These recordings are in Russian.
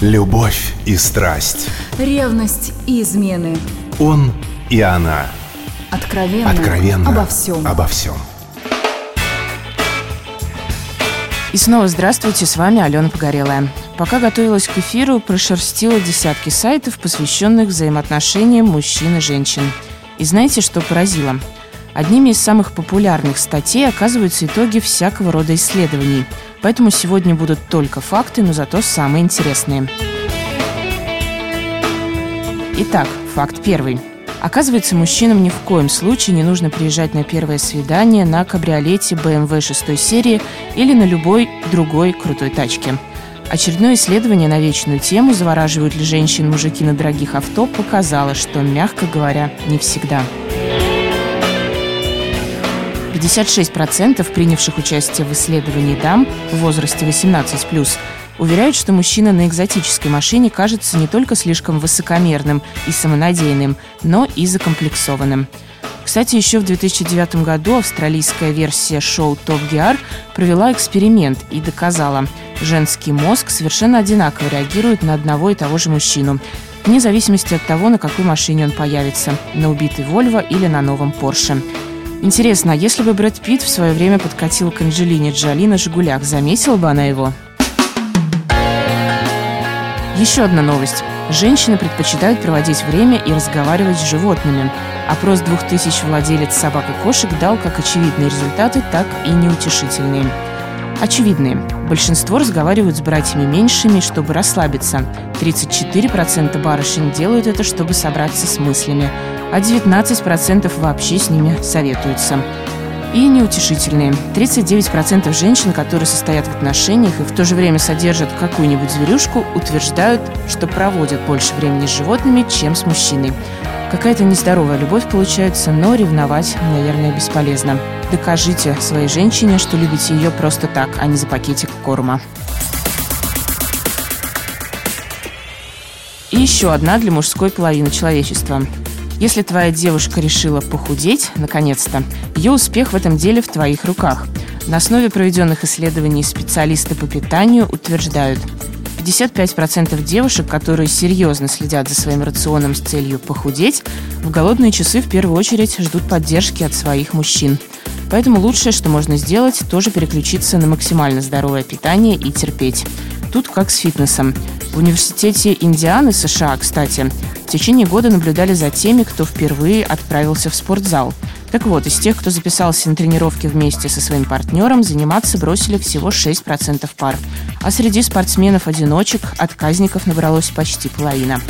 Любовь и страсть. Ревность и измены. Он и она. Откровенно. Откровенно. Обо всем. Обо всем. И снова здравствуйте, с вами Алена Погорелая. Пока готовилась к эфиру, прошерстила десятки сайтов, посвященных взаимоотношениям мужчин и женщин. И знаете, что поразило? Одними из самых популярных статей оказываются итоги всякого рода исследований – Поэтому сегодня будут только факты, но зато самые интересные. Итак, факт первый. Оказывается, мужчинам ни в коем случае не нужно приезжать на первое свидание на кабриолете BMW 6 серии или на любой другой крутой тачке. Очередное исследование на вечную тему «Завораживают ли женщин мужики на дорогих авто» показало, что, мягко говоря, не всегда. 56% принявших участие в исследовании дам в возрасте 18+, уверяют, что мужчина на экзотической машине кажется не только слишком высокомерным и самонадеянным, но и закомплексованным. Кстати, еще в 2009 году австралийская версия шоу Top Gear провела эксперимент и доказала, женский мозг совершенно одинаково реагирует на одного и того же мужчину, вне зависимости от того, на какой машине он появится – на убитой Volvo или на новом Porsche. Интересно, а если бы Брэд Питт в свое время подкатил к Анджелине Джоли на «Жигулях», заметила бы она его? Еще одна новость. Женщины предпочитают проводить время и разговаривать с животными. Опрос двух тысяч владелец собак и кошек дал как очевидные результаты, так и неутешительные. Очевидные. Большинство разговаривают с братьями меньшими, чтобы расслабиться. 34% барышень делают это, чтобы собраться с мыслями а 19% вообще с ними советуются. И неутешительные. 39% женщин, которые состоят в отношениях и в то же время содержат какую-нибудь зверюшку, утверждают, что проводят больше времени с животными, чем с мужчиной. Какая-то нездоровая любовь получается, но ревновать, наверное, бесполезно. Докажите своей женщине, что любите ее просто так, а не за пакетик корма. И еще одна для мужской половины человечества. Если твоя девушка решила похудеть, наконец-то, ее успех в этом деле в твоих руках. На основе проведенных исследований специалисты по питанию утверждают, 55% девушек, которые серьезно следят за своим рационом с целью похудеть, в голодные часы в первую очередь ждут поддержки от своих мужчин. Поэтому лучшее, что можно сделать, тоже переключиться на максимально здоровое питание и терпеть. Тут как с фитнесом. В университете Индианы, США, кстати, в течение года наблюдали за теми, кто впервые отправился в спортзал. Так вот, из тех, кто записался на тренировки вместе со своим партнером, заниматься бросили всего 6% пар. А среди спортсменов-одиночек отказников набралось почти половина.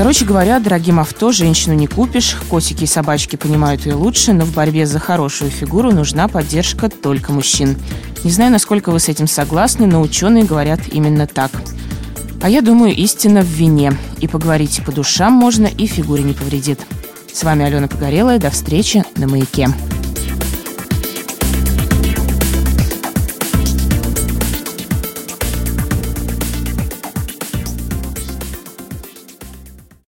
Короче говоря, дорогим авто женщину не купишь, котики и собачки понимают ее лучше, но в борьбе за хорошую фигуру нужна поддержка только мужчин. Не знаю, насколько вы с этим согласны, но ученые говорят именно так. А я думаю, истина в вине. И поговорить и по душам можно, и фигуре не повредит. С вами Алена Погорелая. До встречи на «Маяке».